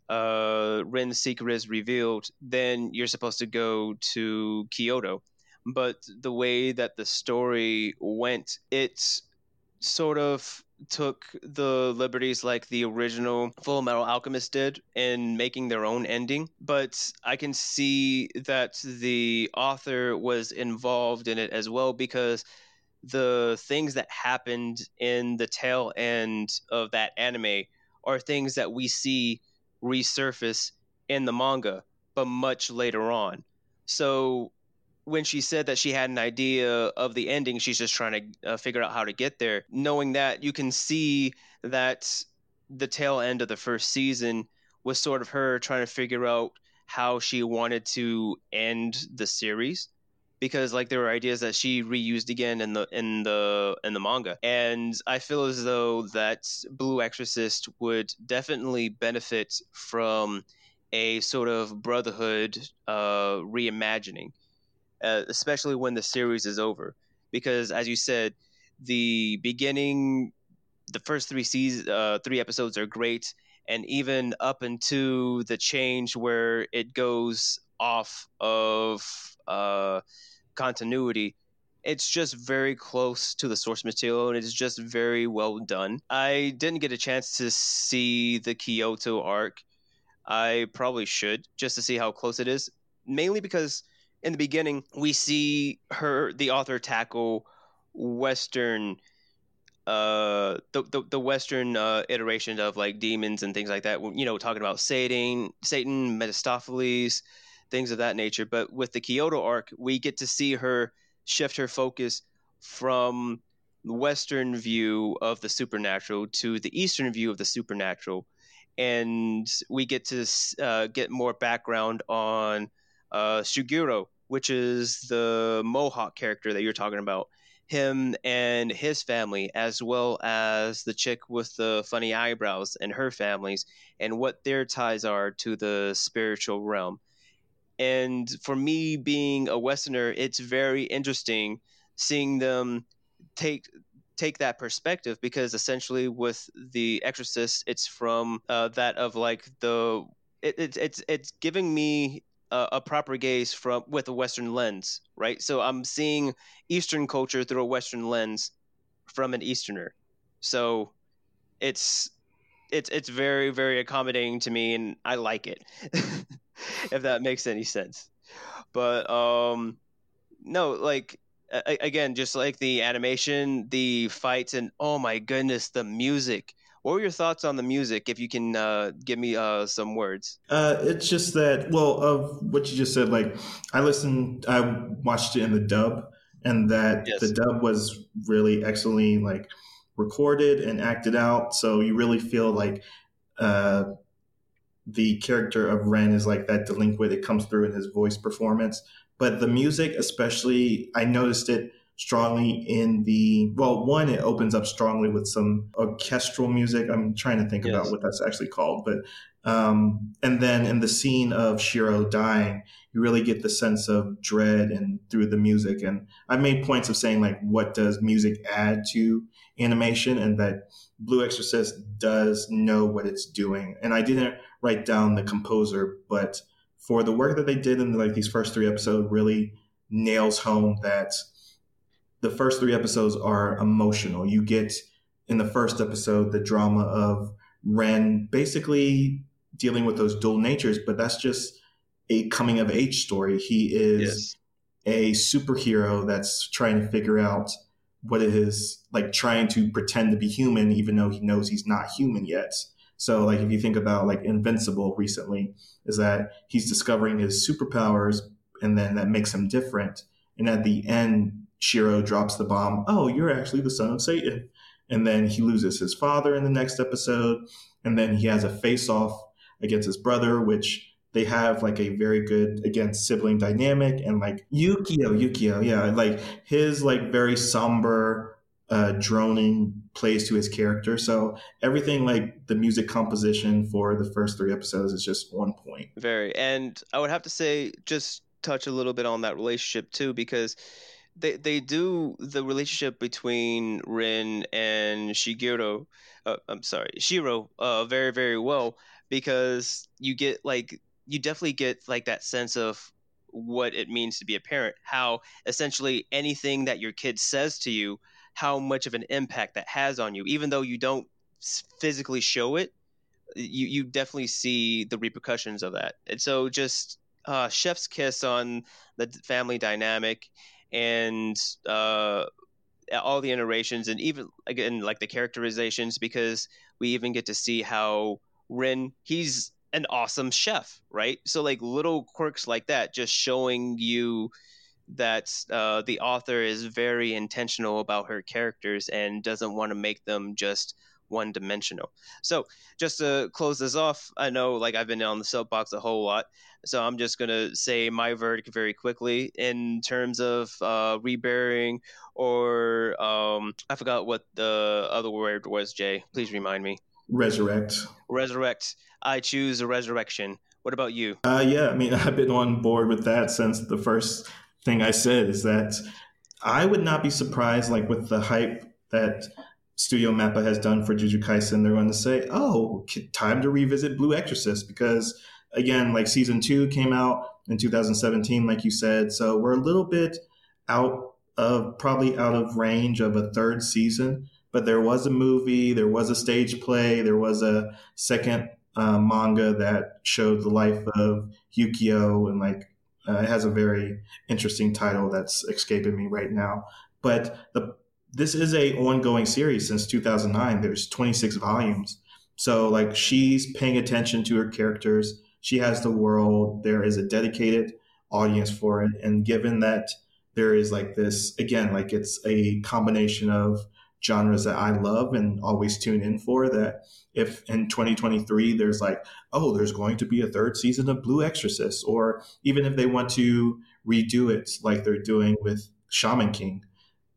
uh, Ren's secret is revealed, then you're supposed to go to Kyoto. But the way that the story went, it sort of took the liberties like the original Full Metal Alchemist did in making their own ending. But I can see that the author was involved in it as well because the things that happened in the tail end of that anime are things that we see resurface in the manga, but much later on. So when she said that she had an idea of the ending, she's just trying to uh, figure out how to get there. Knowing that, you can see that the tail end of the first season was sort of her trying to figure out how she wanted to end the series because like there were ideas that she reused again in the in the in the manga and i feel as though that blue exorcist would definitely benefit from a sort of brotherhood uh reimagining uh, especially when the series is over because as you said the beginning the first three seasons uh, three episodes are great and even up into the change where it goes off of uh, continuity it's just very close to the source material and it's just very well done. I didn't get a chance to see the Kyoto arc. I probably should just to see how close it is, mainly because in the beginning we see her the author tackle western uh the the, the western uh iteration of like demons and things like that you know talking about satan satan mephistopheles things of that nature. But with the Kyoto arc, we get to see her shift her focus from the Western view of the supernatural to the Eastern view of the supernatural. And we get to uh, get more background on uh, Suguro, which is the Mohawk character that you're talking about. Him and his family, as well as the chick with the funny eyebrows and her families, and what their ties are to the spiritual realm. And for me, being a Westerner, it's very interesting seeing them take take that perspective because essentially with the Exorcist, it's from uh, that of like the it, it, it's it's giving me a, proper gaze from with a Western lens, right? So I'm seeing Eastern culture through a Western lens from an Easterner. So it's it's it's very very accommodating to me, and I like it. if that makes any sense. But um, no, like a- again, just like the animation, the fights, and oh my goodness, the music. What were your thoughts on the music? If you can uh, give me uh, some words. Uh, it's just that, well, of what you just said, like I listened, I watched it in the dub, and that yes. the dub was really excellently like recorded and acted out. So you really feel like uh, the character of Ren is like that delinquent. It comes through in his voice performance. But the music, especially, I noticed it strongly in the well one it opens up strongly with some orchestral music. I'm trying to think yes. about what that's actually called but um and then in the scene of shiro dying you really get the sense of dread and through the music. And i made points of saying like what does music add to animation? And that blue exorcist does know what it's doing. And i didn't write down the composer, but for the work that they did in like these first three episodes, really nails home that the first three episodes are emotional. You get in the first episode the drama of Ren basically dealing with those dual natures, but that's just a coming of age story. He is yes. a superhero that's trying to figure out what it is like trying to pretend to be human, even though he knows he's not human yet. So like if you think about like Invincible recently, is that he's discovering his superpowers and then that makes him different. And at the end, Shiro drops the bomb, oh, you're actually the son of Satan. And then he loses his father in the next episode. And then he has a face off against his brother, which they have like a very good again sibling dynamic and like Yukio, Yukio, yeah, like his like very somber uh, droning plays to his character. So everything like the music composition for the first three episodes is just one point. Very. And I would have to say, just touch a little bit on that relationship too, because they they do the relationship between Rin and Shigeru. Uh, I'm sorry, Shiro. Uh, very very well because you get like you definitely get like that sense of what it means to be a parent. How essentially anything that your kid says to you, how much of an impact that has on you, even though you don't physically show it. You you definitely see the repercussions of that, and so just uh, chef's kiss on the family dynamic and uh, all the iterations and even again like the characterizations because we even get to see how Rin he's an awesome chef, right? So like little quirks like that just showing you that uh, the author is very intentional about her characters and doesn't want to make them just one dimensional. So just to close this off, I know like I've been on the soapbox a whole lot, so I'm just gonna say my verdict very quickly in terms of uh, rebearing or um, I forgot what the other word was. Jay, please remind me. Resurrect. Resurrect. I choose a resurrection. What about you? Uh, yeah, I mean, I've been on board with that since the first thing I said is that I would not be surprised, like with the hype that Studio Mappa has done for Jujutsu Kaisen, they're going to say, "Oh, time to revisit Blue Exorcist," because again, like season two came out in 2017, like you said, so we're a little bit out of probably out of range of a third season. But there was a movie, there was a stage play, there was a second uh, manga that showed the life of Yukio, and like uh, it has a very interesting title that's escaping me right now. But the this is a ongoing series since 2009. There's 26 volumes. So like she's paying attention to her characters. She has the world. There is a dedicated audience for it. And given that there is like this, again, like it's a combination of genres that I love and always tune in for that if in 2023 there's like, oh, there's going to be a third season of Blue Exorcist, or even if they want to redo it like they're doing with Shaman King,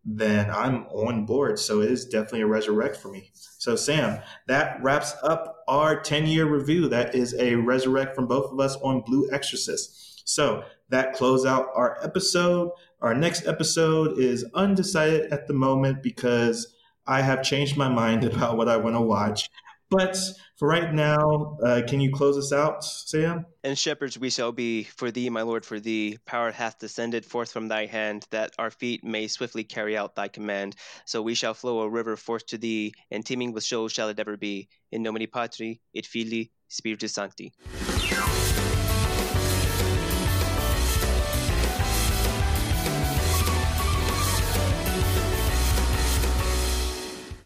then I'm on board. So it is definitely a resurrect for me. So, Sam, that wraps up our 10 year review. That is a resurrect from both of us on Blue Exorcist. So, that close out our episode. Our next episode is undecided at the moment because I have changed my mind about what I want to watch. But for right now, uh, can you close us out, Sam? And shepherds we shall be, for thee, my Lord, for thee. Power hath descended forth from thy hand, that our feet may swiftly carry out thy command. So we shall flow a river forth to thee, and teeming with shoals shall it ever be. In nomine Patri, et Filii, Spiritus Sancti.